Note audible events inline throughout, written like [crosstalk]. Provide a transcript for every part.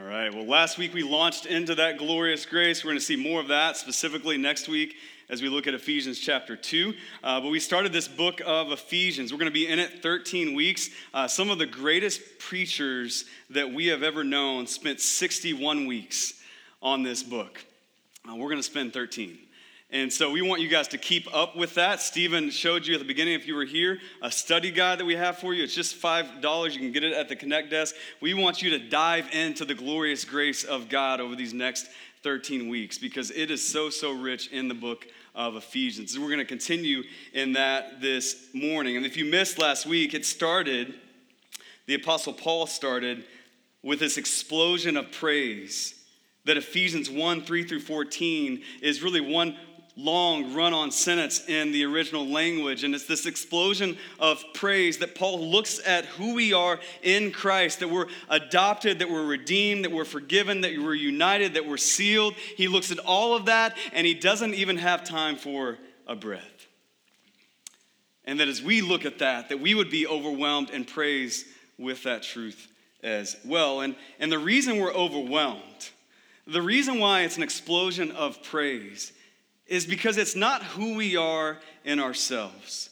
All right. Well, last week we launched into that glorious grace. We're going to see more of that specifically next week as we look at Ephesians chapter 2. Uh, but we started this book of Ephesians. We're going to be in it 13 weeks. Uh, some of the greatest preachers that we have ever known spent 61 weeks on this book. Uh, we're going to spend 13. And so we want you guys to keep up with that. Stephen showed you at the beginning, if you were here, a study guide that we have for you. It's just $5. You can get it at the Connect desk. We want you to dive into the glorious grace of God over these next 13 weeks because it is so, so rich in the book of Ephesians. And we're going to continue in that this morning. And if you missed last week, it started, the Apostle Paul started with this explosion of praise that Ephesians 1 3 through 14 is really one long run on sentence in the original language. And it's this explosion of praise that Paul looks at who we are in Christ, that we're adopted, that we're redeemed, that we're forgiven, that we're united, that we're sealed. He looks at all of that and he doesn't even have time for a breath. And that as we look at that, that we would be overwhelmed in praise with that truth as well. And, and the reason we're overwhelmed, the reason why it's an explosion of praise is because it's not who we are in ourselves.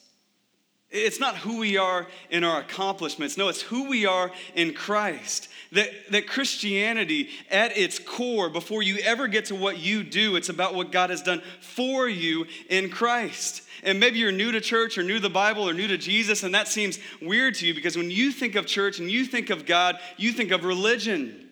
It's not who we are in our accomplishments. No, it's who we are in Christ. That, that Christianity, at its core, before you ever get to what you do, it's about what God has done for you in Christ. And maybe you're new to church or new to the Bible or new to Jesus, and that seems weird to you because when you think of church and you think of God, you think of religion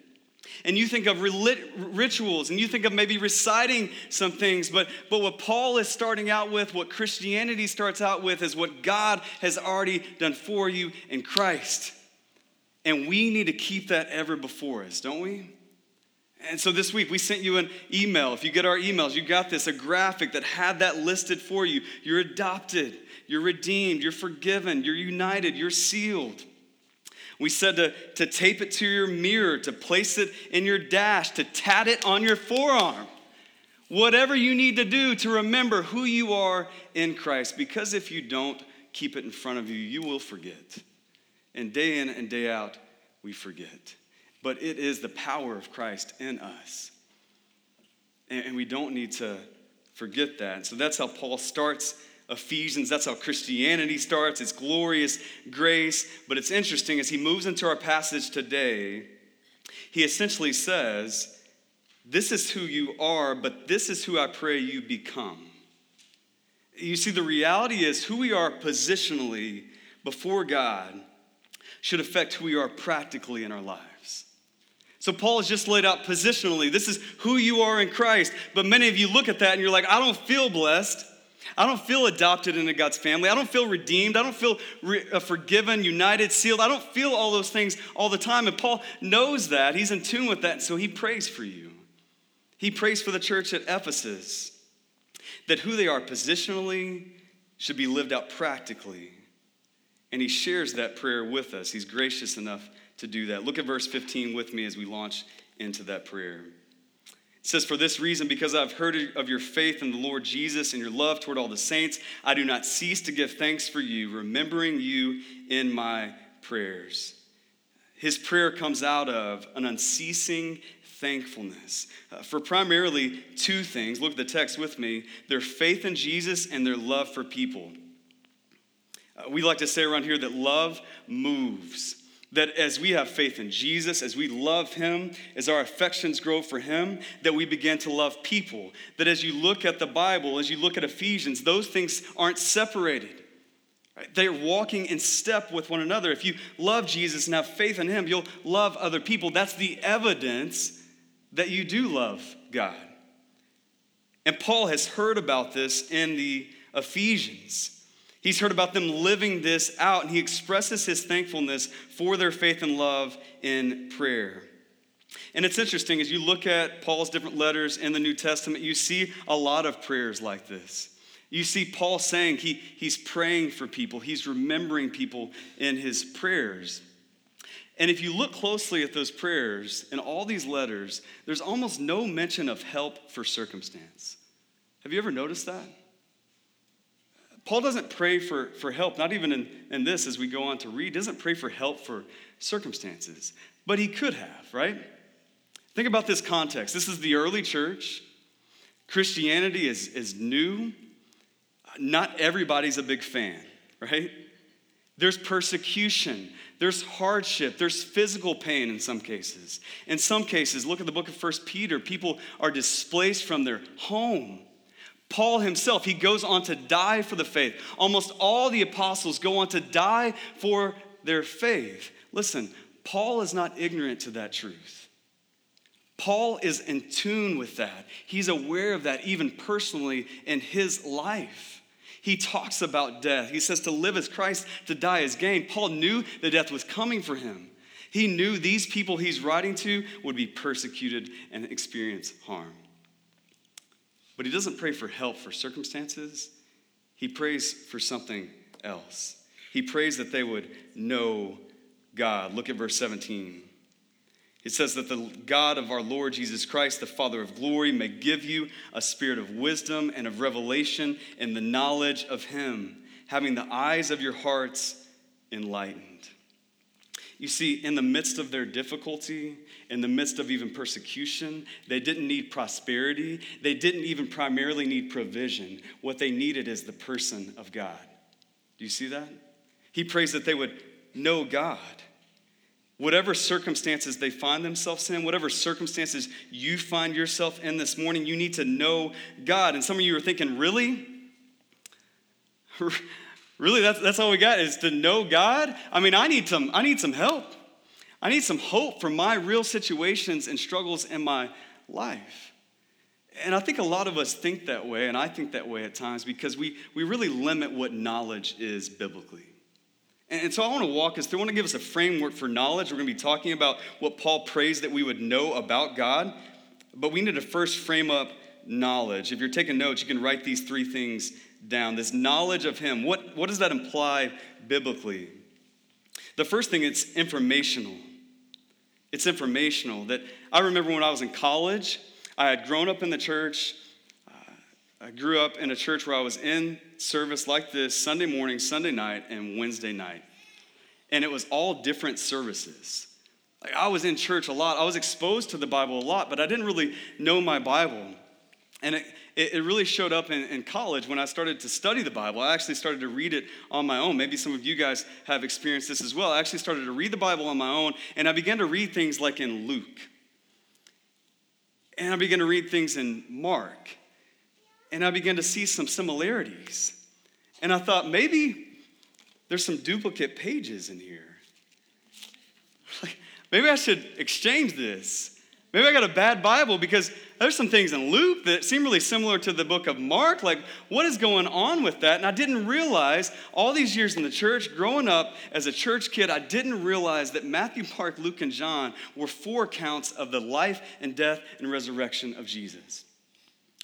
and you think of rituals and you think of maybe reciting some things but, but what paul is starting out with what christianity starts out with is what god has already done for you in christ. And we need to keep that ever before us don't we? And so this week we sent you an email. If you get our emails you got this a graphic that had that listed for you. You're adopted you're redeemed you're forgiven you're united you're sealed we said to, to tape it to your mirror, to place it in your dash, to tat it on your forearm. Whatever you need to do to remember who you are in Christ. Because if you don't keep it in front of you, you will forget. And day in and day out, we forget. But it is the power of Christ in us. And we don't need to forget that. So that's how Paul starts Ephesians. That's how Christianity starts. It's glorious grace. But it's interesting as he moves into our passage today, he essentially says, This is who you are, but this is who I pray you become. You see, the reality is who we are positionally before God should affect who we are practically in our lives. So, Paul has just laid out positionally this is who you are in Christ. But many of you look at that and you're like, I don't feel blessed. I don't feel adopted into God's family. I don't feel redeemed. I don't feel re- uh, forgiven, united, sealed. I don't feel all those things all the time. And Paul knows that. He's in tune with that. So he prays for you. He prays for the church at Ephesus that who they are positionally should be lived out practically. And he shares that prayer with us. He's gracious enough to do that. Look at verse 15 with me as we launch into that prayer. It says, For this reason, because I've heard of your faith in the Lord Jesus and your love toward all the saints, I do not cease to give thanks for you, remembering you in my prayers. His prayer comes out of an unceasing thankfulness uh, for primarily two things. Look at the text with me their faith in Jesus and their love for people. Uh, we like to say around here that love moves that as we have faith in Jesus, as we love Him, as our affections grow for Him, that we begin to love people. That as you look at the Bible, as you look at Ephesians, those things aren't separated. Right? They're walking in step with one another. If you love Jesus and have faith in Him, you'll love other people. That's the evidence that you do love God. And Paul has heard about this in the Ephesians. He's heard about them living this out, and he expresses his thankfulness for their faith and love in prayer. And it's interesting, as you look at Paul's different letters in the New Testament, you see a lot of prayers like this. You see Paul saying he, he's praying for people, he's remembering people in his prayers. And if you look closely at those prayers in all these letters, there's almost no mention of help for circumstance. Have you ever noticed that? Paul doesn't pray for, for help, not even in, in this as we go on to read, doesn't pray for help for circumstances, but he could have, right? Think about this context. This is the early church. Christianity is, is new. Not everybody's a big fan, right? There's persecution, there's hardship, there's physical pain in some cases. In some cases, look at the book of First Peter, people are displaced from their home. Paul himself, he goes on to die for the faith. Almost all the apostles go on to die for their faith. Listen, Paul is not ignorant to that truth. Paul is in tune with that. He's aware of that even personally in his life. He talks about death. He says to live as Christ, to die as gain. Paul knew the death was coming for him. He knew these people he's writing to would be persecuted and experience harm. But he doesn't pray for help for circumstances, he prays for something else. He prays that they would know God. Look at verse 17. It says that the God of our Lord Jesus Christ, the Father of glory, may give you a spirit of wisdom and of revelation and the knowledge of Him, having the eyes of your hearts enlightened. You see, in the midst of their difficulty, in the midst of even persecution, they didn't need prosperity. They didn't even primarily need provision. What they needed is the person of God. Do you see that? He prays that they would know God. Whatever circumstances they find themselves in, whatever circumstances you find yourself in this morning, you need to know God. And some of you are thinking, really? [laughs] Really, that's, that's all we got is to know God? I mean, I need some, I need some help. I need some hope for my real situations and struggles in my life. And I think a lot of us think that way, and I think that way at times because we, we really limit what knowledge is biblically. And so I want to walk us through, I want to give us a framework for knowledge. We're going to be talking about what Paul prays that we would know about God, but we need to first frame up knowledge. If you're taking notes, you can write these three things down this knowledge of Him. What, what does that imply biblically? The first thing, it's informational. It's informational. That I remember when I was in college, I had grown up in the church. Uh, I grew up in a church where I was in service like this Sunday morning, Sunday night, and Wednesday night. And it was all different services. Like I was in church a lot. I was exposed to the Bible a lot, but I didn't really know my Bible. And it, it, it really showed up in, in college when I started to study the Bible. I actually started to read it on my own. Maybe some of you guys have experienced this as well. I actually started to read the Bible on my own, and I began to read things like in Luke. And I began to read things in Mark. And I began to see some similarities. And I thought, maybe there's some duplicate pages in here. [laughs] Like, maybe I should exchange this. Maybe I got a bad Bible because there's some things in Luke that seem really similar to the book of Mark. Like, what is going on with that? And I didn't realize all these years in the church, growing up as a church kid, I didn't realize that Matthew, Mark, Luke, and John were four accounts of the life and death and resurrection of Jesus.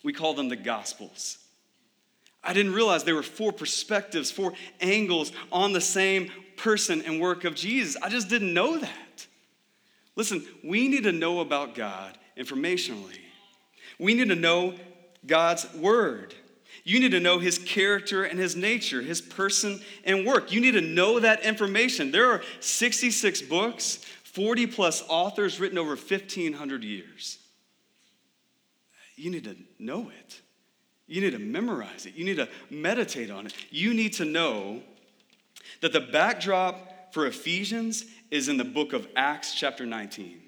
We call them the Gospels. I didn't realize there were four perspectives, four angles on the same person and work of Jesus. I just didn't know that. Listen, we need to know about God informationally. We need to know God's word. You need to know his character and his nature, his person and work. You need to know that information. There are 66 books, 40 plus authors written over 1,500 years. You need to know it. You need to memorize it. You need to meditate on it. You need to know that the backdrop for Ephesians is in the book of Acts, chapter 19.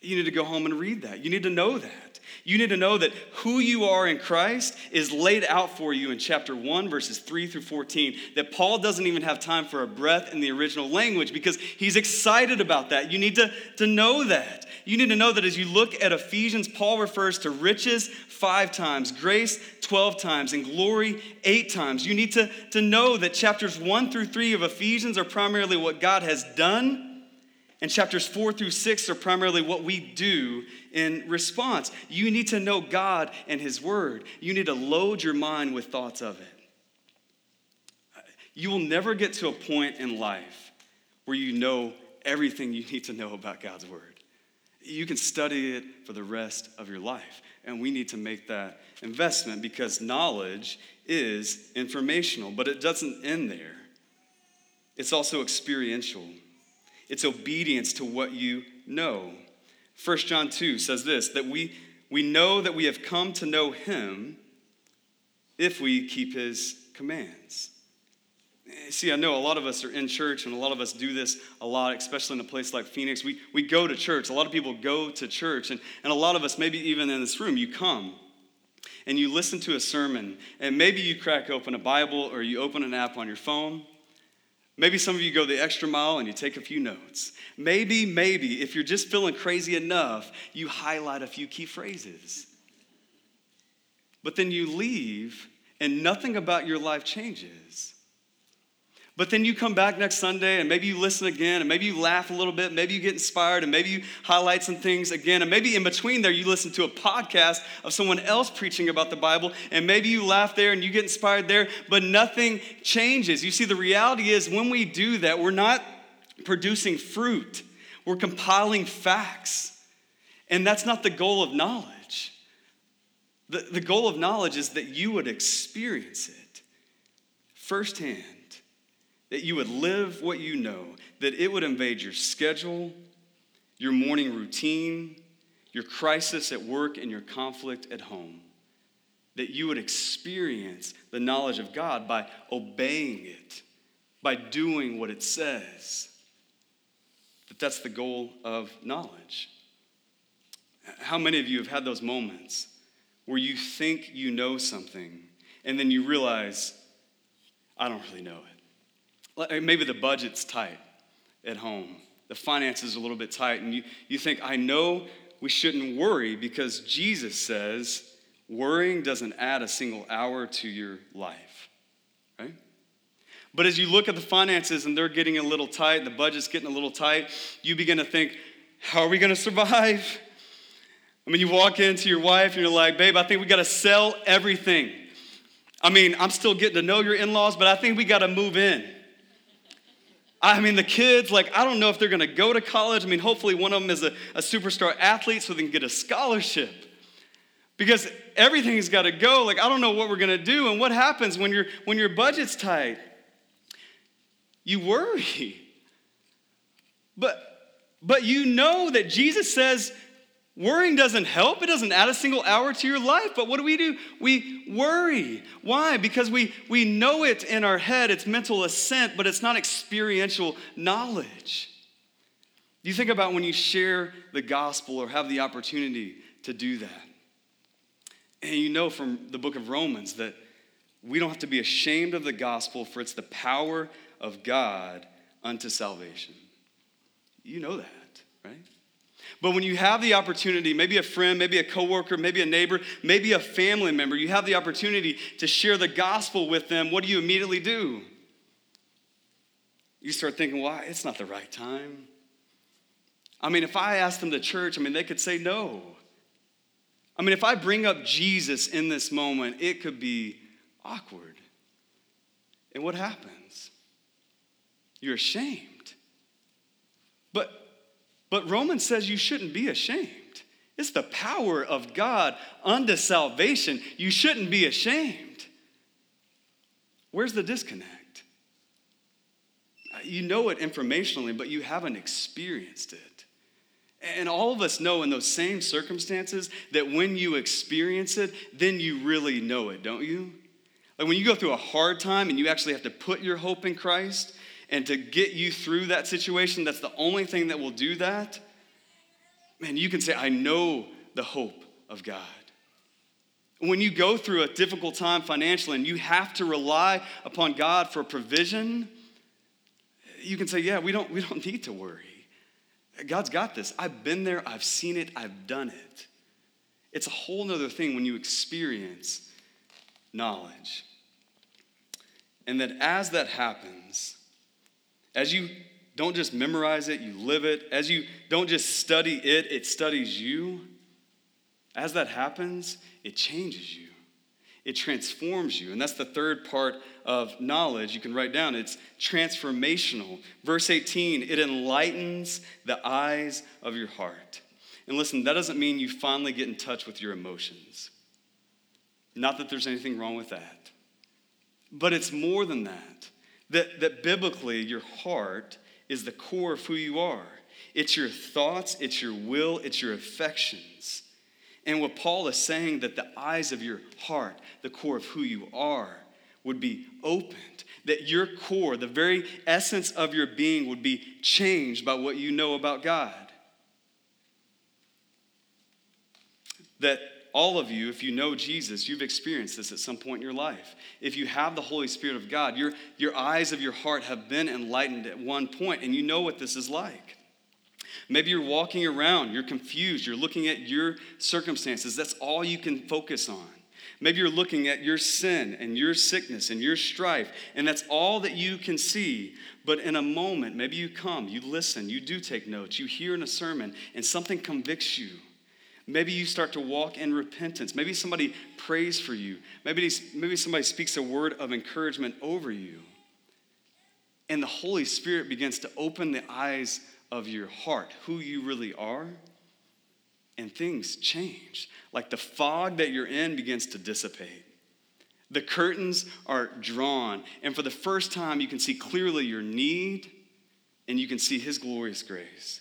You need to go home and read that. You need to know that. You need to know that who you are in Christ is laid out for you in chapter 1, verses 3 through 14. That Paul doesn't even have time for a breath in the original language because he's excited about that. You need to, to know that. You need to know that as you look at Ephesians, Paul refers to riches five times, grace 12 times, and glory eight times. You need to, to know that chapters 1 through 3 of Ephesians are primarily what God has done and chapters four through six are primarily what we do in response. You need to know God and His Word. You need to load your mind with thoughts of it. You will never get to a point in life where you know everything you need to know about God's Word. You can study it for the rest of your life. And we need to make that investment because knowledge is informational, but it doesn't end there, it's also experiential. It's obedience to what you know. 1 John 2 says this that we, we know that we have come to know him if we keep his commands. See, I know a lot of us are in church, and a lot of us do this a lot, especially in a place like Phoenix. We, we go to church. A lot of people go to church, and, and a lot of us, maybe even in this room, you come and you listen to a sermon, and maybe you crack open a Bible or you open an app on your phone. Maybe some of you go the extra mile and you take a few notes. Maybe, maybe, if you're just feeling crazy enough, you highlight a few key phrases. But then you leave, and nothing about your life changes. But then you come back next Sunday and maybe you listen again and maybe you laugh a little bit, maybe you get inspired and maybe you highlight some things again. And maybe in between there you listen to a podcast of someone else preaching about the Bible and maybe you laugh there and you get inspired there, but nothing changes. You see, the reality is when we do that, we're not producing fruit, we're compiling facts. And that's not the goal of knowledge. The, the goal of knowledge is that you would experience it firsthand that you would live what you know, that it would invade your schedule, your morning routine, your crisis at work, and your conflict at home. That you would experience the knowledge of God by obeying it, by doing what it says. That that's the goal of knowledge. How many of you have had those moments where you think you know something and then you realize, I don't really know it? Maybe the budget's tight at home, the finances are a little bit tight, and you, you think, I know we shouldn't worry because Jesus says worrying doesn't add a single hour to your life, right? But as you look at the finances and they're getting a little tight, the budget's getting a little tight, you begin to think, how are we going to survive? I mean, you walk into your wife and you're like, babe, I think we got to sell everything. I mean, I'm still getting to know your in laws, but I think we got to move in. I mean, the kids, like, I don't know if they're gonna go to college. I mean, hopefully one of them is a, a superstar athlete so they can get a scholarship. Because everything's gotta go. Like, I don't know what we're gonna do. And what happens when, you when your budget's tight? You worry. But, but you know that Jesus says Worrying doesn't help. It doesn't add a single hour to your life. But what do we do? We worry. Why? Because we, we know it in our head. It's mental assent, but it's not experiential knowledge. You think about when you share the gospel or have the opportunity to do that. And you know from the book of Romans that we don't have to be ashamed of the gospel, for it's the power of God unto salvation. You know that, right? But when you have the opportunity, maybe a friend, maybe a coworker, maybe a neighbor, maybe a family member, you have the opportunity to share the gospel with them, what do you immediately do? You start thinking, well, it's not the right time. I mean, if I ask them to church, I mean, they could say no. I mean, if I bring up Jesus in this moment, it could be awkward. And what happens? You're ashamed. But Romans says you shouldn't be ashamed. It's the power of God unto salvation. You shouldn't be ashamed. Where's the disconnect? You know it informationally, but you haven't experienced it. And all of us know in those same circumstances that when you experience it, then you really know it, don't you? Like when you go through a hard time and you actually have to put your hope in Christ, and to get you through that situation, that's the only thing that will do that, man, you can say, I know the hope of God. When you go through a difficult time financially and you have to rely upon God for provision, you can say, Yeah, we don't, we don't need to worry. God's got this. I've been there, I've seen it, I've done it. It's a whole nother thing when you experience knowledge. And that as that happens, as you don't just memorize it, you live it. As you don't just study it, it studies you. As that happens, it changes you. It transforms you. And that's the third part of knowledge you can write down. It's transformational. Verse 18, it enlightens the eyes of your heart. And listen, that doesn't mean you finally get in touch with your emotions. Not that there's anything wrong with that. But it's more than that. That, that biblically, your heart is the core of who you are. it's your thoughts, it's your will, it's your affections. And what Paul is saying that the eyes of your heart, the core of who you are, would be opened. That your core, the very essence of your being, would be changed by what you know about God. That all of you, if you know Jesus, you've experienced this at some point in your life. If you have the Holy Spirit of God, your, your eyes of your heart have been enlightened at one point, and you know what this is like. Maybe you're walking around, you're confused, you're looking at your circumstances. That's all you can focus on. Maybe you're looking at your sin and your sickness and your strife, and that's all that you can see. But in a moment, maybe you come, you listen, you do take notes, you hear in a sermon, and something convicts you Maybe you start to walk in repentance. Maybe somebody prays for you. Maybe, maybe somebody speaks a word of encouragement over you. And the Holy Spirit begins to open the eyes of your heart, who you really are, and things change. Like the fog that you're in begins to dissipate. The curtains are drawn, and for the first time, you can see clearly your need and you can see His glorious grace.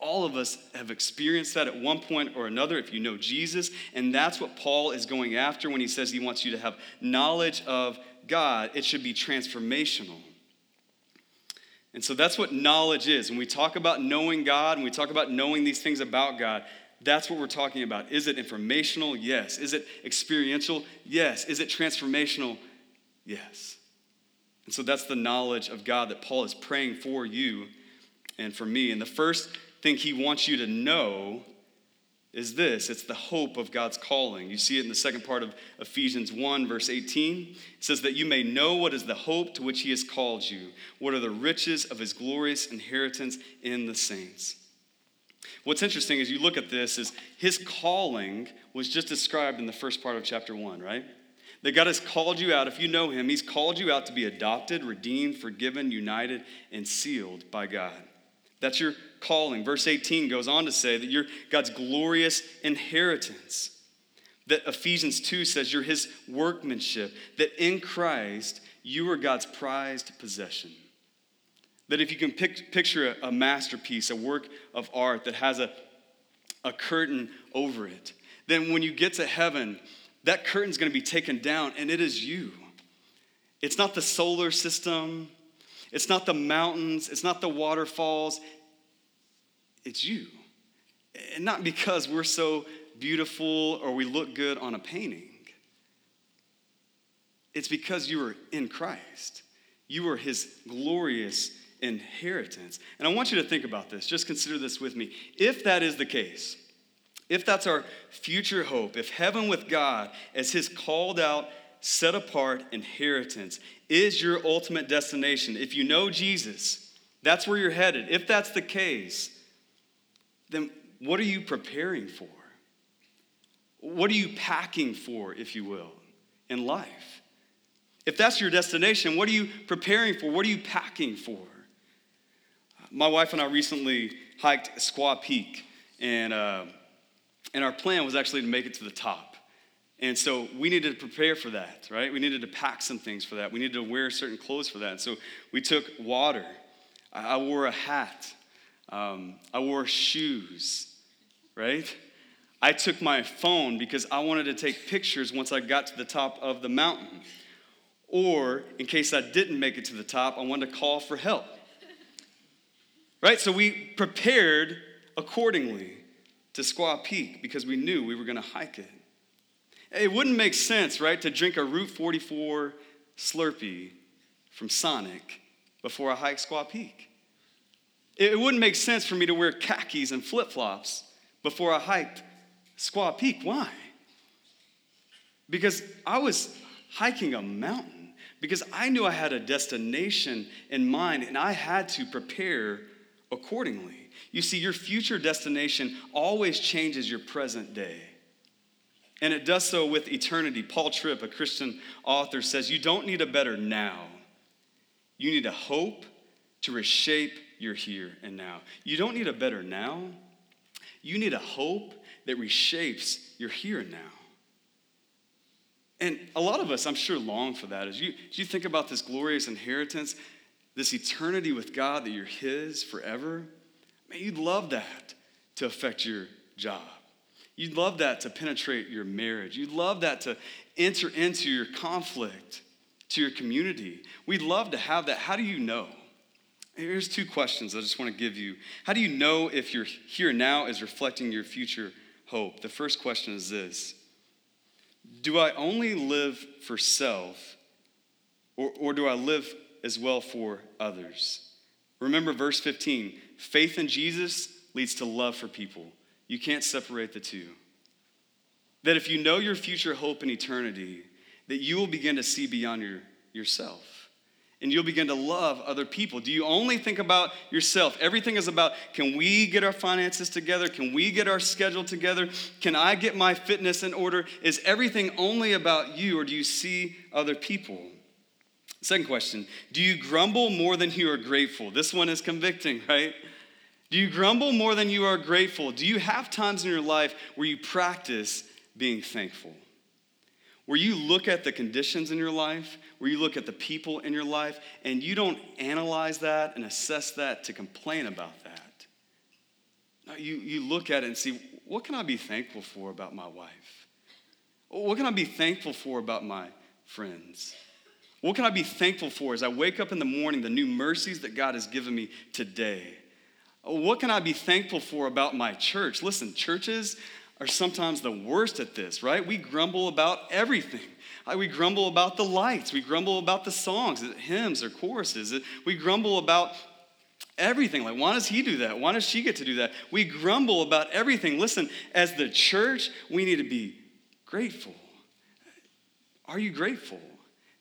All of us have experienced that at one point or another if you know Jesus. And that's what Paul is going after when he says he wants you to have knowledge of God. It should be transformational. And so that's what knowledge is. When we talk about knowing God and we talk about knowing these things about God, that's what we're talking about. Is it informational? Yes. Is it experiential? Yes. Is it transformational? Yes. And so that's the knowledge of God that Paul is praying for you and for me. And the first thing he wants you to know is this it's the hope of God's calling. You see it in the second part of Ephesians 1, verse 18. It says that you may know what is the hope to which he has called you, what are the riches of his glorious inheritance in the saints. What's interesting as you look at this is his calling was just described in the first part of chapter 1, right? That God has called you out. If you know him, he's called you out to be adopted, redeemed, forgiven, united, and sealed by God. That's your calling. Verse 18 goes on to say that you're God's glorious inheritance. That Ephesians 2 says you're his workmanship, that in Christ you are God's prized possession. That if you can pic- picture a, a masterpiece, a work of art that has a, a curtain over it, then when you get to heaven, that curtain's going to be taken down and it is you. It's not the solar system, it's not the mountains, it's not the waterfalls, it's you. And not because we're so beautiful or we look good on a painting. It's because you are in Christ. You are his glorious inheritance. And I want you to think about this. Just consider this with me. If that is the case, if that's our future hope, if heaven with God as his called out, set apart inheritance is your ultimate destination, if you know Jesus, that's where you're headed. If that's the case, then what are you preparing for? What are you packing for, if you will, in life? If that's your destination, what are you preparing for? What are you packing for? My wife and I recently hiked Squaw Peak, and, uh, and our plan was actually to make it to the top. And so we needed to prepare for that, right? We needed to pack some things for that. We needed to wear certain clothes for that. And so we took water. I wore a hat. Um, I wore shoes, right? I took my phone because I wanted to take pictures once I got to the top of the mountain. Or, in case I didn't make it to the top, I wanted to call for help. Right? So we prepared accordingly to Squaw Peak because we knew we were going to hike it. It wouldn't make sense, right, to drink a Route 44 Slurpee from Sonic before I hike Squaw Peak. It wouldn't make sense for me to wear khakis and flip flops before I hiked Squaw Peak. Why? Because I was hiking a mountain, because I knew I had a destination in mind and I had to prepare accordingly. You see, your future destination always changes your present day. And it does so with eternity. Paul Tripp, a Christian author, says, You don't need a better now. You need a hope to reshape your here and now. You don't need a better now. You need a hope that reshapes your here and now. And a lot of us, I'm sure, long for that. As you, as you think about this glorious inheritance, this eternity with God, that you're His forever, Man, you'd love that to affect your job. You'd love that to penetrate your marriage. You'd love that to enter into your conflict, to your community. We'd love to have that. How do you know? Here's two questions I just want to give you. How do you know if your here now is reflecting your future hope? The first question is this Do I only live for self, or, or do I live as well for others? Remember verse 15 faith in Jesus leads to love for people. You can't separate the two. That if you know your future hope in eternity, that you will begin to see beyond your, yourself and you'll begin to love other people. Do you only think about yourself? Everything is about can we get our finances together? Can we get our schedule together? Can I get my fitness in order? Is everything only about you or do you see other people? Second question Do you grumble more than you are grateful? This one is convicting, right? Do you grumble more than you are grateful? Do you have times in your life where you practice being thankful? Where you look at the conditions in your life, where you look at the people in your life, and you don't analyze that and assess that to complain about that. No, you, you look at it and see, what can I be thankful for about my wife? What can I be thankful for about my friends? What can I be thankful for as I wake up in the morning, the new mercies that God has given me today? What can I be thankful for about my church? Listen, churches, are sometimes the worst at this, right? We grumble about everything. Uh, we grumble about the lights. We grumble about the songs, hymns or choruses. Uh, we grumble about everything. Like, why does he do that? Why does she get to do that? We grumble about everything. Listen, as the church, we need to be grateful. Are you grateful?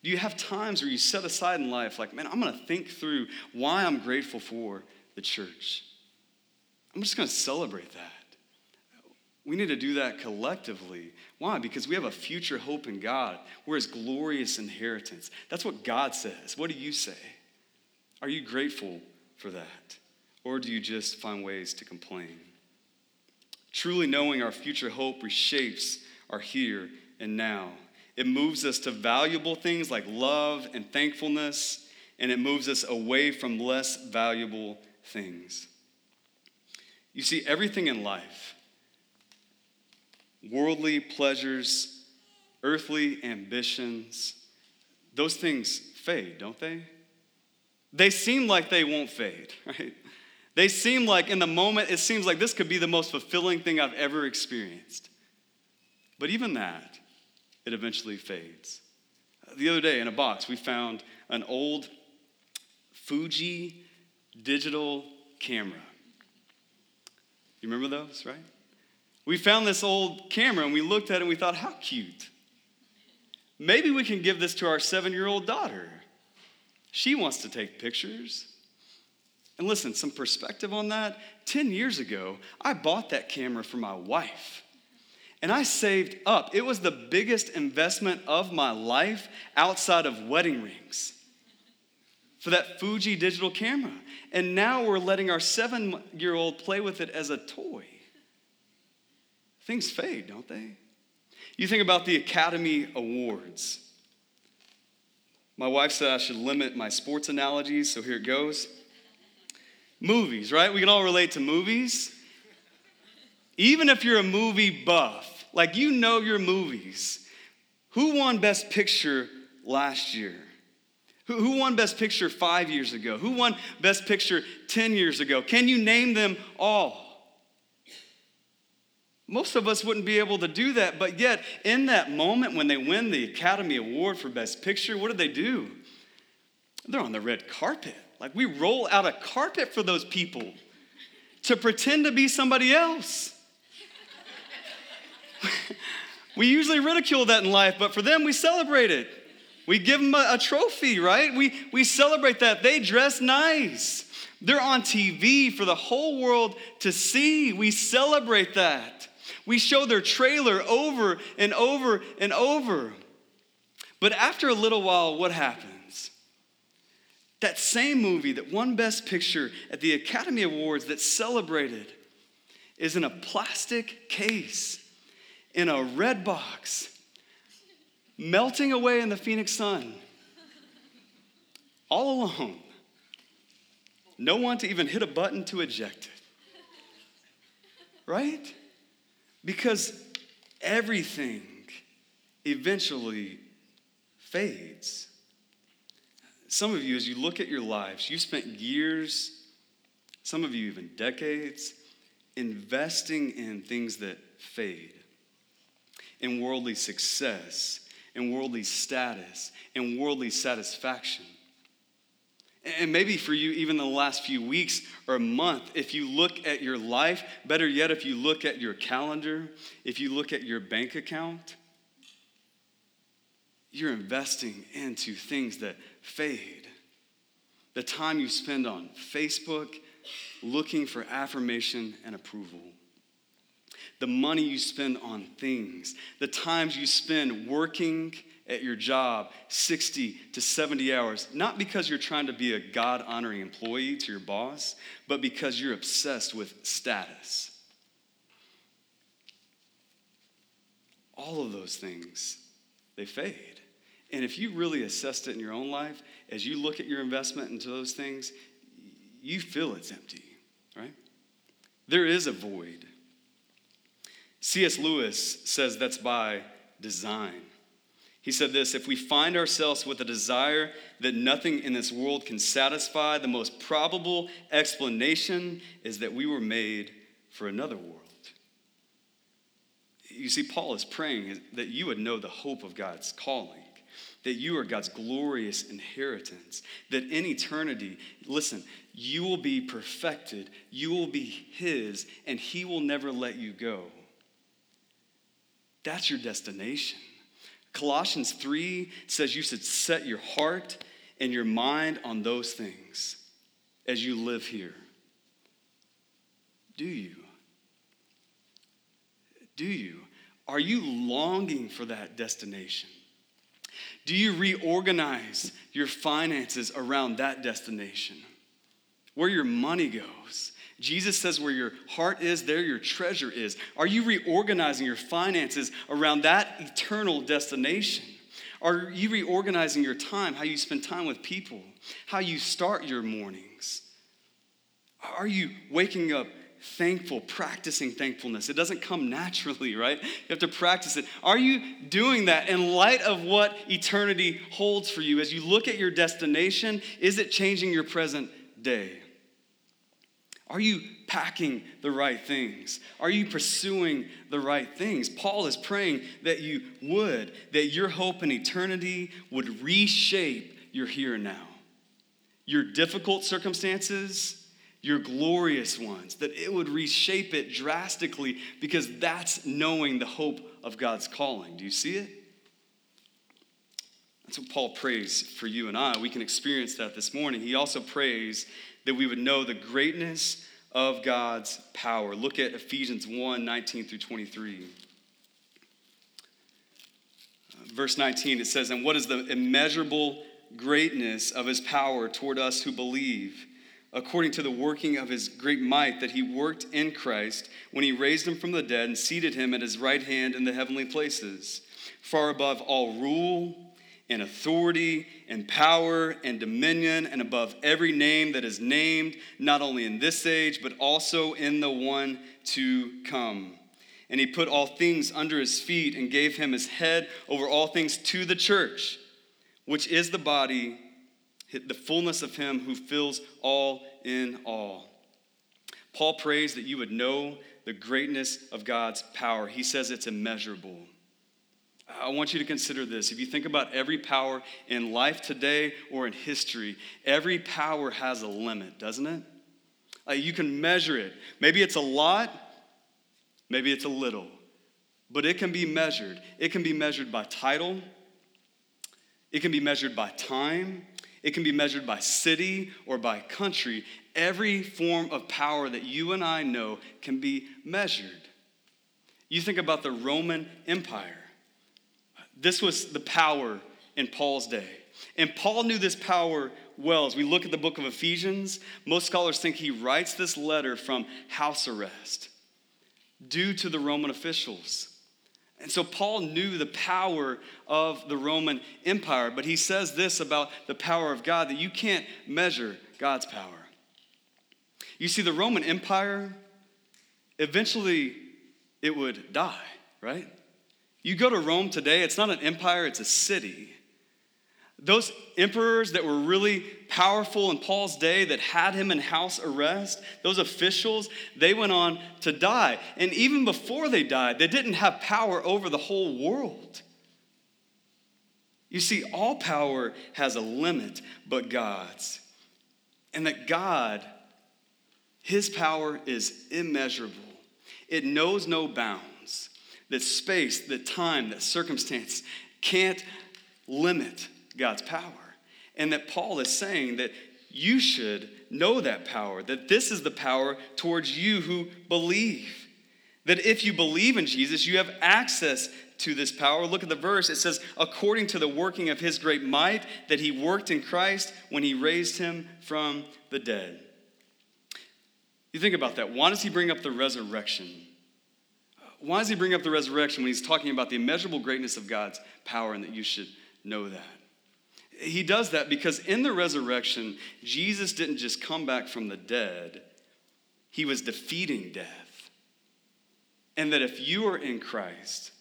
Do you have times where you set aside in life, like, man, I'm going to think through why I'm grateful for the church? I'm just going to celebrate that. We need to do that collectively. Why? Because we have a future hope in God. We're his glorious inheritance. That's what God says. What do you say? Are you grateful for that? Or do you just find ways to complain? Truly knowing our future hope reshapes our here and now. It moves us to valuable things like love and thankfulness, and it moves us away from less valuable things. You see, everything in life, worldly pleasures, earthly ambitions, those things fade, don't they? They seem like they won't fade, [laughs] right? They seem like in the moment, it seems like this could be the most fulfilling thing I've ever experienced. But even that, it eventually fades. The other day in a box, we found an old Fuji digital camera. You remember those, right? We found this old camera and we looked at it and we thought, how cute. Maybe we can give this to our seven year old daughter. She wants to take pictures. And listen, some perspective on that. 10 years ago, I bought that camera for my wife. And I saved up. It was the biggest investment of my life outside of wedding rings for that Fuji digital camera. And now we're letting our seven year old play with it as a toy things fade, don't they? You think about the Academy Awards. My wife said I should limit my sports analogies, so here it goes. Movies, right? We can all relate to movies. Even if you're a movie buff, like you know your movies, who won Best Picture last year? Who won Best Picture five years ago? Who won Best Picture 10 years ago? Can you name them all? Most of us wouldn't be able to do that, but yet, in that moment when they win the Academy Award for Best Picture, what do they do? They're on the red carpet. Like we roll out a carpet for those people to pretend to be somebody else. [laughs] we usually ridicule that in life, but for them, we celebrate it. We give them a, a trophy, right? We, we celebrate that. They dress nice. They're on TV for the whole world to see. We celebrate that. We show their trailer over and over and over. But after a little while, what happens? That same movie that won Best Picture at the Academy Awards that celebrated is in a plastic case, in a red box, melting away in the Phoenix sun, all alone. No one to even hit a button to eject it. right? Because everything eventually fades. Some of you, as you look at your lives, you've spent years, some of you even decades, investing in things that fade, in worldly success, in worldly status, in worldly satisfaction. And maybe for you, even the last few weeks or a month, if you look at your life, better yet, if you look at your calendar, if you look at your bank account, you're investing into things that fade. The time you spend on Facebook looking for affirmation and approval. The money you spend on things. The times you spend working at your job 60 to 70 hours, not because you're trying to be a God honoring employee to your boss, but because you're obsessed with status. All of those things, they fade. And if you really assessed it in your own life, as you look at your investment into those things, you feel it's empty, right? There is a void. C.S. Lewis says that's by design. He said this If we find ourselves with a desire that nothing in this world can satisfy, the most probable explanation is that we were made for another world. You see, Paul is praying that you would know the hope of God's calling, that you are God's glorious inheritance, that in eternity, listen, you will be perfected, you will be His, and He will never let you go. That's your destination. Colossians 3 says you should set your heart and your mind on those things as you live here. Do you? Do you? Are you longing for that destination? Do you reorganize your finances around that destination? Where your money goes? Jesus says, where your heart is, there your treasure is. Are you reorganizing your finances around that eternal destination? Are you reorganizing your time, how you spend time with people, how you start your mornings? Are you waking up thankful, practicing thankfulness? It doesn't come naturally, right? You have to practice it. Are you doing that in light of what eternity holds for you? As you look at your destination, is it changing your present day? Are you packing the right things? Are you pursuing the right things? Paul is praying that you would, that your hope in eternity would reshape your here and now. Your difficult circumstances, your glorious ones, that it would reshape it drastically because that's knowing the hope of God's calling. Do you see it? That's what Paul prays for you and I. We can experience that this morning. He also prays that we would know the greatness of God's power. Look at Ephesians 1 19 through 23. Uh, verse 19, it says, And what is the immeasurable greatness of his power toward us who believe? According to the working of his great might that he worked in Christ when he raised him from the dead and seated him at his right hand in the heavenly places, far above all rule and authority and power and dominion and above every name that is named, not only in this age, but also in the one to come. And he put all things under his feet and gave him his head over all things to the church, which is the body, the fullness of him who fills all in all. Paul prays that you would know the greatness of God's power. He says it's immeasurable. I want you to consider this. If you think about every power in life today or in history, every power has a limit, doesn't it? Uh, you can measure it. Maybe it's a lot, maybe it's a little, but it can be measured. It can be measured by title, it can be measured by time, it can be measured by city or by country. Every form of power that you and I know can be measured. You think about the Roman Empire. This was the power in Paul's day. And Paul knew this power well. As we look at the book of Ephesians, most scholars think he writes this letter from house arrest due to the Roman officials. And so Paul knew the power of the Roman Empire, but he says this about the power of God that you can't measure God's power. You see, the Roman Empire, eventually it would die, right? You go to Rome today, it's not an empire, it's a city. Those emperors that were really powerful in Paul's day that had him in house arrest, those officials, they went on to die. And even before they died, they didn't have power over the whole world. You see, all power has a limit but God's. And that God, His power is immeasurable, it knows no bounds. That space, that time, that circumstance can't limit God's power. And that Paul is saying that you should know that power, that this is the power towards you who believe. That if you believe in Jesus, you have access to this power. Look at the verse. It says, according to the working of his great might, that he worked in Christ when he raised him from the dead. You think about that. Why does he bring up the resurrection? Why does he bring up the resurrection when he's talking about the immeasurable greatness of God's power and that you should know that? He does that because in the resurrection, Jesus didn't just come back from the dead, he was defeating death. And that if you are in Christ,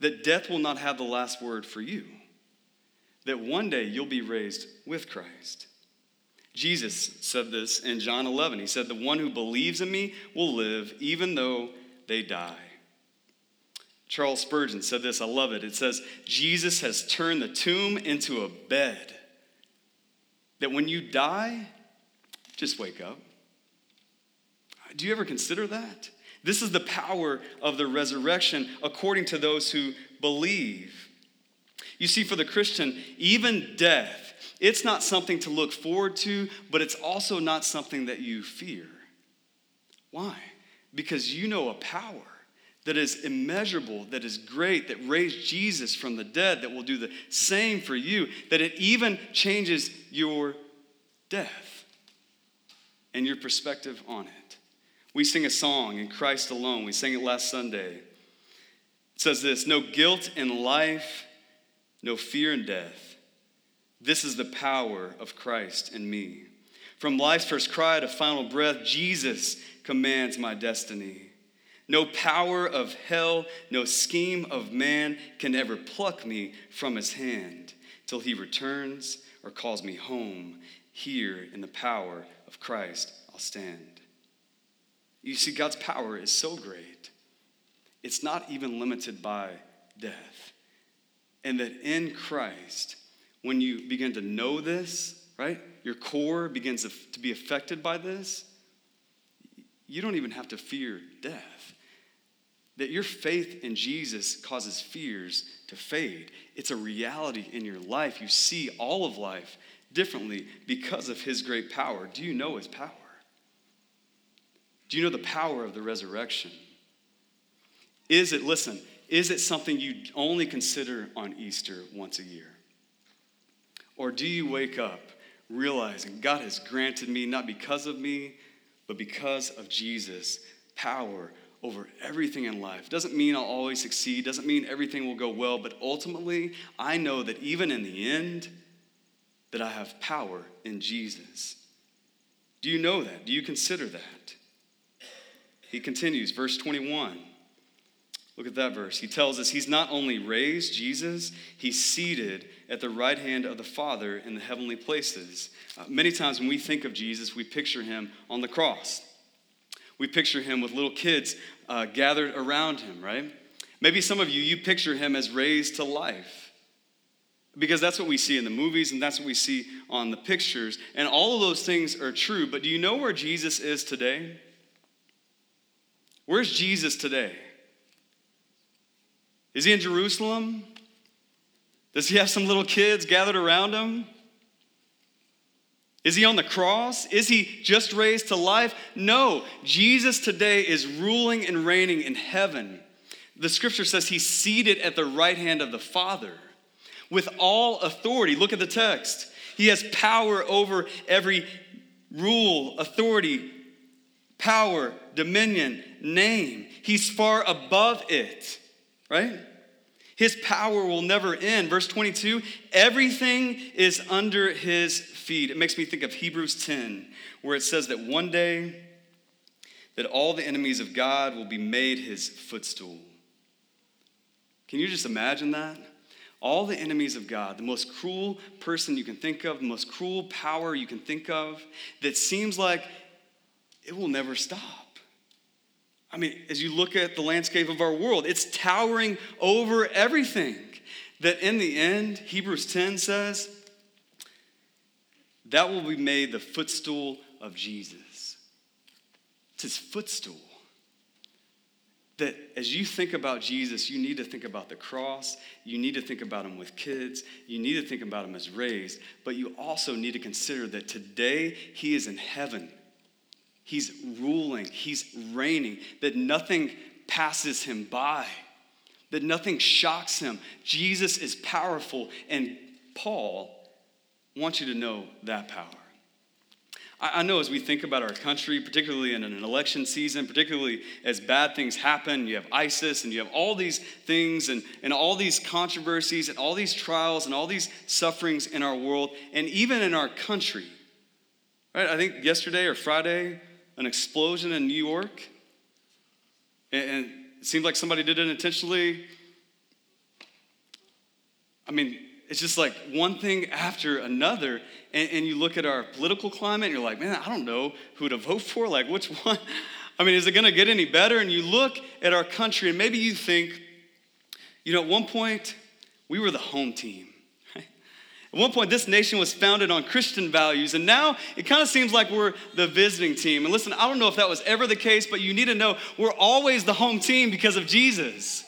that death will not have the last word for you. That one day you'll be raised with Christ. Jesus said this in John 11. He said, The one who believes in me will live even though they die. Charles Spurgeon said this, I love it. It says, Jesus has turned the tomb into a bed. That when you die, just wake up. Do you ever consider that? This is the power of the resurrection according to those who believe. You see, for the Christian, even death, it's not something to look forward to, but it's also not something that you fear. Why? Because you know a power that is immeasurable, that is great, that raised Jesus from the dead, that will do the same for you, that it even changes your death and your perspective on it. We sing a song in Christ alone. We sang it last Sunday. It says this No guilt in life, no fear in death. This is the power of Christ in me. From life's first cry to final breath, Jesus commands my destiny. No power of hell, no scheme of man can ever pluck me from his hand till he returns or calls me home. Here in the power of Christ, I'll stand. You see, God's power is so great, it's not even limited by death. And that in Christ, when you begin to know this, right, your core begins to be affected by this, you don't even have to fear death that your faith in Jesus causes fears to fade. It's a reality in your life. You see all of life differently because of his great power. Do you know his power? Do you know the power of the resurrection? Is it, listen, is it something you only consider on Easter once a year? Or do you wake up realizing God has granted me, not because of me, but because of Jesus, power over everything in life. Doesn't mean I'll always succeed, doesn't mean everything will go well, but ultimately, I know that even in the end, that I have power in Jesus. Do you know that? Do you consider that? He continues, verse 21. Look at that verse. He tells us he's not only raised Jesus, he's seated at the right hand of the Father in the heavenly places. Uh, many times when we think of Jesus, we picture him on the cross. We picture him with little kids uh, gathered around him, right? Maybe some of you, you picture him as raised to life because that's what we see in the movies and that's what we see on the pictures. And all of those things are true. But do you know where Jesus is today? Where's Jesus today? Is he in Jerusalem? Does he have some little kids gathered around him? Is he on the cross? Is he just raised to life? No. Jesus today is ruling and reigning in heaven. The scripture says he's seated at the right hand of the Father with all authority. Look at the text. He has power over every rule, authority, power, dominion, name. He's far above it, right? His power will never end. Verse 22 everything is under his feet. It makes me think of Hebrews 10, where it says that one day that all the enemies of God will be made his footstool. Can you just imagine that? All the enemies of God, the most cruel person you can think of, the most cruel power you can think of, that seems like it will never stop. I mean, as you look at the landscape of our world, it's towering over everything. That in the end, Hebrews 10 says, that will be made the footstool of Jesus. It's his footstool. That as you think about Jesus, you need to think about the cross. You need to think about him with kids. You need to think about him as raised. But you also need to consider that today he is in heaven He's ruling, he's reigning, that nothing passes him by, that nothing shocks him. Jesus is powerful, and Paul wants you to know that power. I know as we think about our country, particularly in an election season, particularly as bad things happen, you have ISIS and you have all these things and, and all these controversies and all these trials and all these sufferings in our world and even in our country. Right? I think yesterday or Friday, an explosion in New York, and it seemed like somebody did it intentionally. I mean, it's just like one thing after another. And, and, you look at our political climate, and you're like, man, I don't know who to vote for. Like, which [laughs] one? I mean, is it going to get any better? And you look at our country, and maybe you think, you know, at one point, we were the home team. At one point, this nation was founded on Christian values, and now it kind of seems like we're the visiting team. And listen, I don't know if that was ever the case, but you need to know we're always the home team because of Jesus.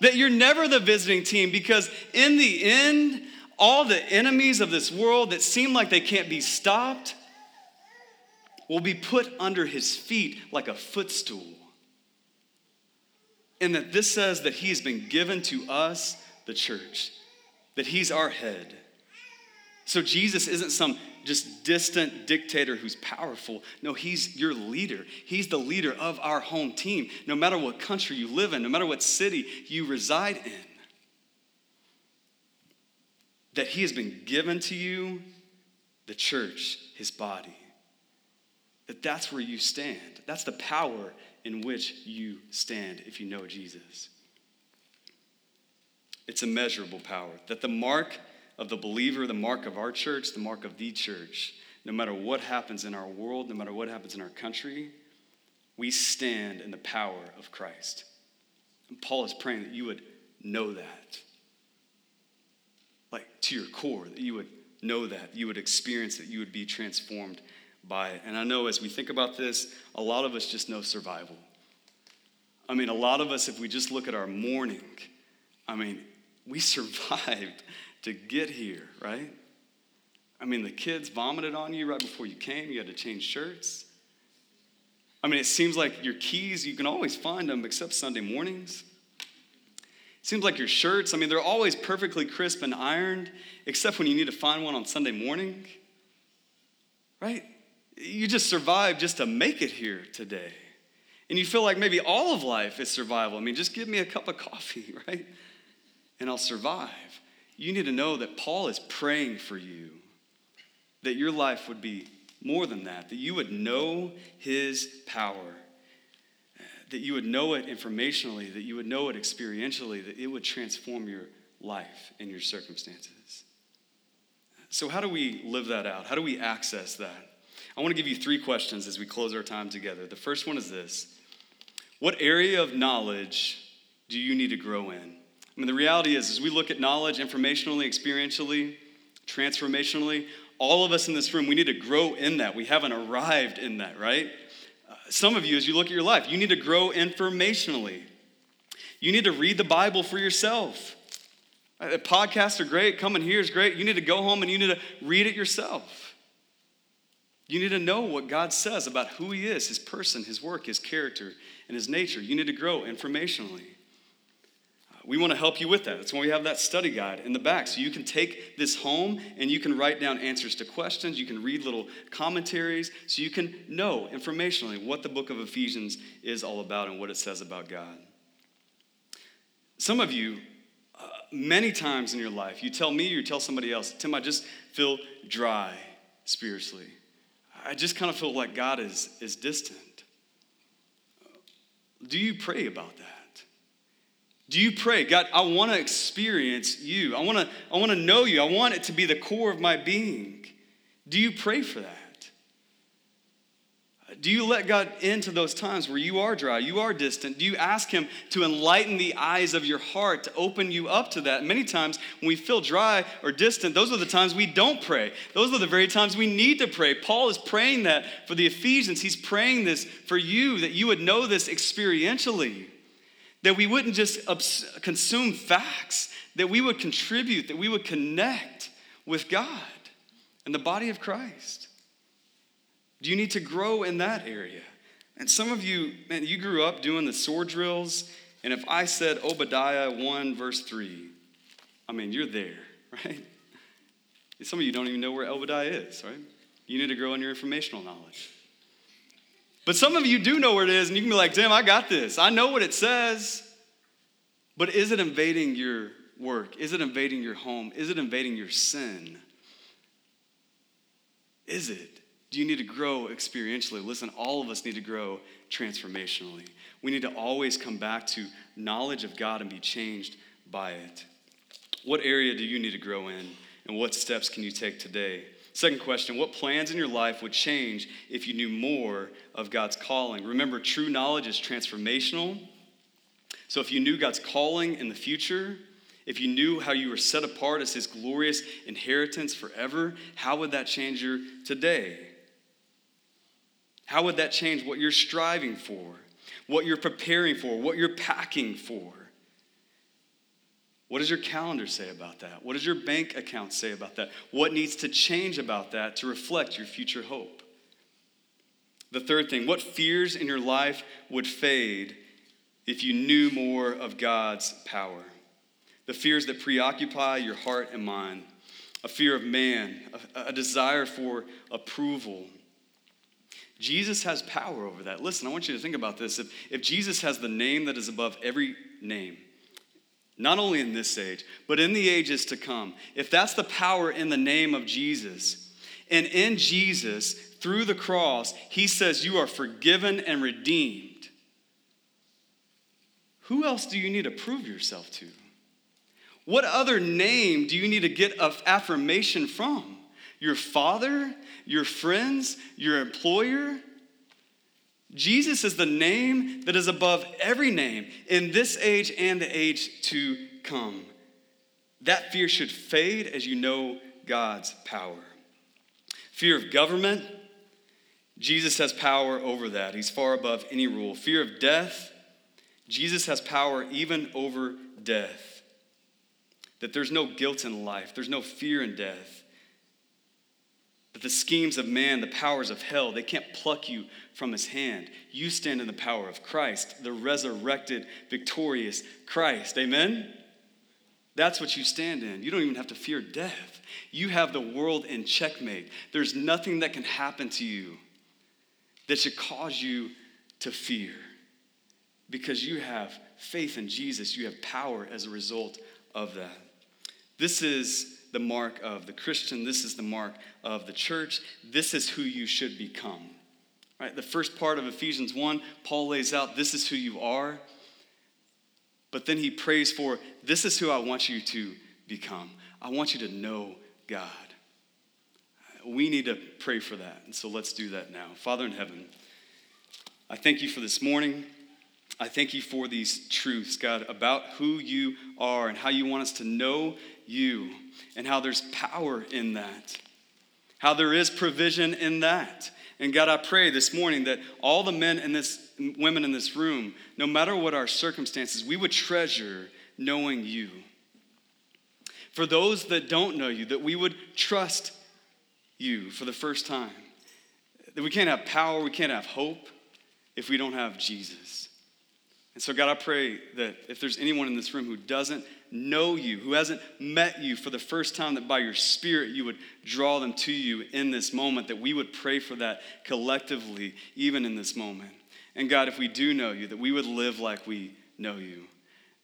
That you're never the visiting team because, in the end, all the enemies of this world that seem like they can't be stopped will be put under his feet like a footstool. And that this says that he has been given to us, the church that he's our head. So Jesus isn't some just distant dictator who's powerful. No, he's your leader. He's the leader of our home team, no matter what country you live in, no matter what city you reside in. That he has been given to you, the church, his body. That that's where you stand. That's the power in which you stand if you know Jesus. It's immeasurable power. That the mark of the believer, the mark of our church, the mark of the church, no matter what happens in our world, no matter what happens in our country, we stand in the power of Christ. And Paul is praying that you would know that. Like to your core, that you would know that, you would experience that, you would be transformed by it. And I know as we think about this, a lot of us just know survival. I mean, a lot of us, if we just look at our morning, I mean, we [laughs] survived to get here, right? I mean, the kids vomited on you right before you came. You had to change shirts. I mean, it seems like your keys, you can always find them except Sunday mornings. It seems like your shirts, I mean, they're always perfectly crisp and ironed, except when you need to find one on Sunday morning. Right? You just survived just to make it here today. And you feel like maybe all of life is survival. I mean, just give me a cup of [laughs] coffee, right? And I'll survive. You need to know that Paul is praying for you, that your life would be more than that, that you would know his power, that you would know it informationally, that you would know it experientially, that it would transform your life and your circumstances. So, how do we live that out? How do we access that? I want to give you three questions as we close our time together. The first one is this What area of knowledge do you need to grow in? Mean, the reality is, as we look at knowledge informationally, experientially, transformationally, all of us in this room, we need to grow in that. We haven't arrived in that, right? Uh, some of you, as you look at your life, you need to grow informationally. You need to read the Bible for yourself. Uh, podcasts are great, coming here is great. You need to go home and you need to read it yourself. You need to know what God says about who He is, His person, His work, His character, and His nature. You need to grow informationally we want to help you with that. That's why we have that study guide in the back. So you can take this home and you can write down answers to questions. You can read little commentaries so you can know informationally what the book of Ephesians is all about and what it says about God. Some of you, uh, many times in your life, you tell me or you tell somebody else, Tim, I just feel dry spiritually. I just kind of feel like God is, is distant. Do you pray about that? Do you pray, God, I want to experience you. I want to I want to know you. I want it to be the core of my being. Do you pray for that? Do you let God into those times where you are dry, you are distant? Do you ask Him to enlighten the eyes of your heart, to open you up to that? Many times when we feel dry or distant, those are the times we don't pray. Those are the very times we need to pray. Paul is praying that for the Ephesians. He's praying this for you, that you would know this experientially, that we wouldn't just consume facts, that we would contribute, that we would connect with God and the body of Christ. Do you need to grow in that area? And some of you, man, you grew up doing the sword drills, and if I said Obadiah 1, verse 3, I mean, you're there, [laughs] right? Some of you don't even know where Obadiah is, right? You need to grow in your informational knowledge. But some of you do know where it is, and you can be like, damn, I got this. I know what it says. But is it invading your work? Is it invading your home? Is it invading your sin? Is it? Do you need to grow experientially? Listen, all of us need to grow transformationally. We need to always come back to knowledge of God and be changed by it. What area do you need to grow in, and what steps can you take today? Second question What plans in your life would change if you knew more of God's calling? Remember, true knowledge is transformational. So if you knew God's calling in the future, if you knew how you were set apart as His glorious inheritance forever, how would that change your today? How would that change what you're striving for, what you're preparing for, what you're packing for? What does your calendar say about that? What does your bank account say about that? What needs to change about that to reflect your future hope? The third thing, what fears in your life would fade if you knew more of God's power? The fears that preoccupy your heart and mind a fear of man, a, a desire for approval, Jesus has power over that. Listen, I want you to think about this. If, if Jesus has the name that is above every name, not only in this age, but in the ages to come, if that's the power in the name of Jesus, and in Jesus, through the cross, he says you are forgiven and redeemed, who else do you need to prove yourself to? What other name do you need to get affirmation from? Your father? your friends, your employer. Jesus is the name that is above every name in this age and the age to come. That fear should fade as you know God's power. Fear of government, Jesus has power over that. He's far above any rule. Fear of death, Jesus has power even over death. That there's no guilt in life, there's no fear in death the schemes of man, the powers of hell, they can't pluck you from his hand. You stand in the power of Christ, the resurrected, victorious Christ. Amen? That's what you stand in. You don't even have to fear death. You have the world in checkmate. There's nothing that can happen to you that should cause you to fear because you have faith in Jesus. You have power as a result of that. This is the mark of the Christian. This is the mark of the church. This is who you should become. Right? The first part of Ephesians 1, Paul lays out this is who you are. But then he prays for this is who I want you to become. I want you to know God. We need to pray for that. And so let's do that now. Father in heaven, I thank you for this morning. I thank you for these truths, God, about who you are and how you want us to know you and how there's power in that, how there is provision in that. And God, I pray this morning that all the men and this women in this room, no matter what our circumstances, we would treasure knowing you. For those that don't know you, that we would trust you for the first time. That we can't have power, we can't have hope if we don't have Jesus. And so, God, I pray that if there's anyone in this room who doesn't know you, who hasn't met you for the first time, that by your Spirit you would draw them to you in this moment, that we would pray for that collectively, even in this moment. And God, if we do know you, that we would live like we know you,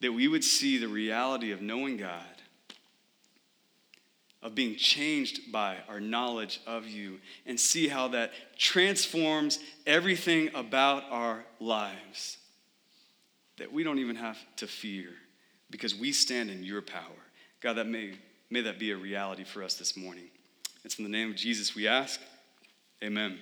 that we would see the reality of knowing God, of being changed by our knowledge of you, and see how that transforms everything about our lives. That we don't even have to fear because we stand in your power. God, that may, may that be a reality for us this morning. It's in the name of Jesus we ask. Amen.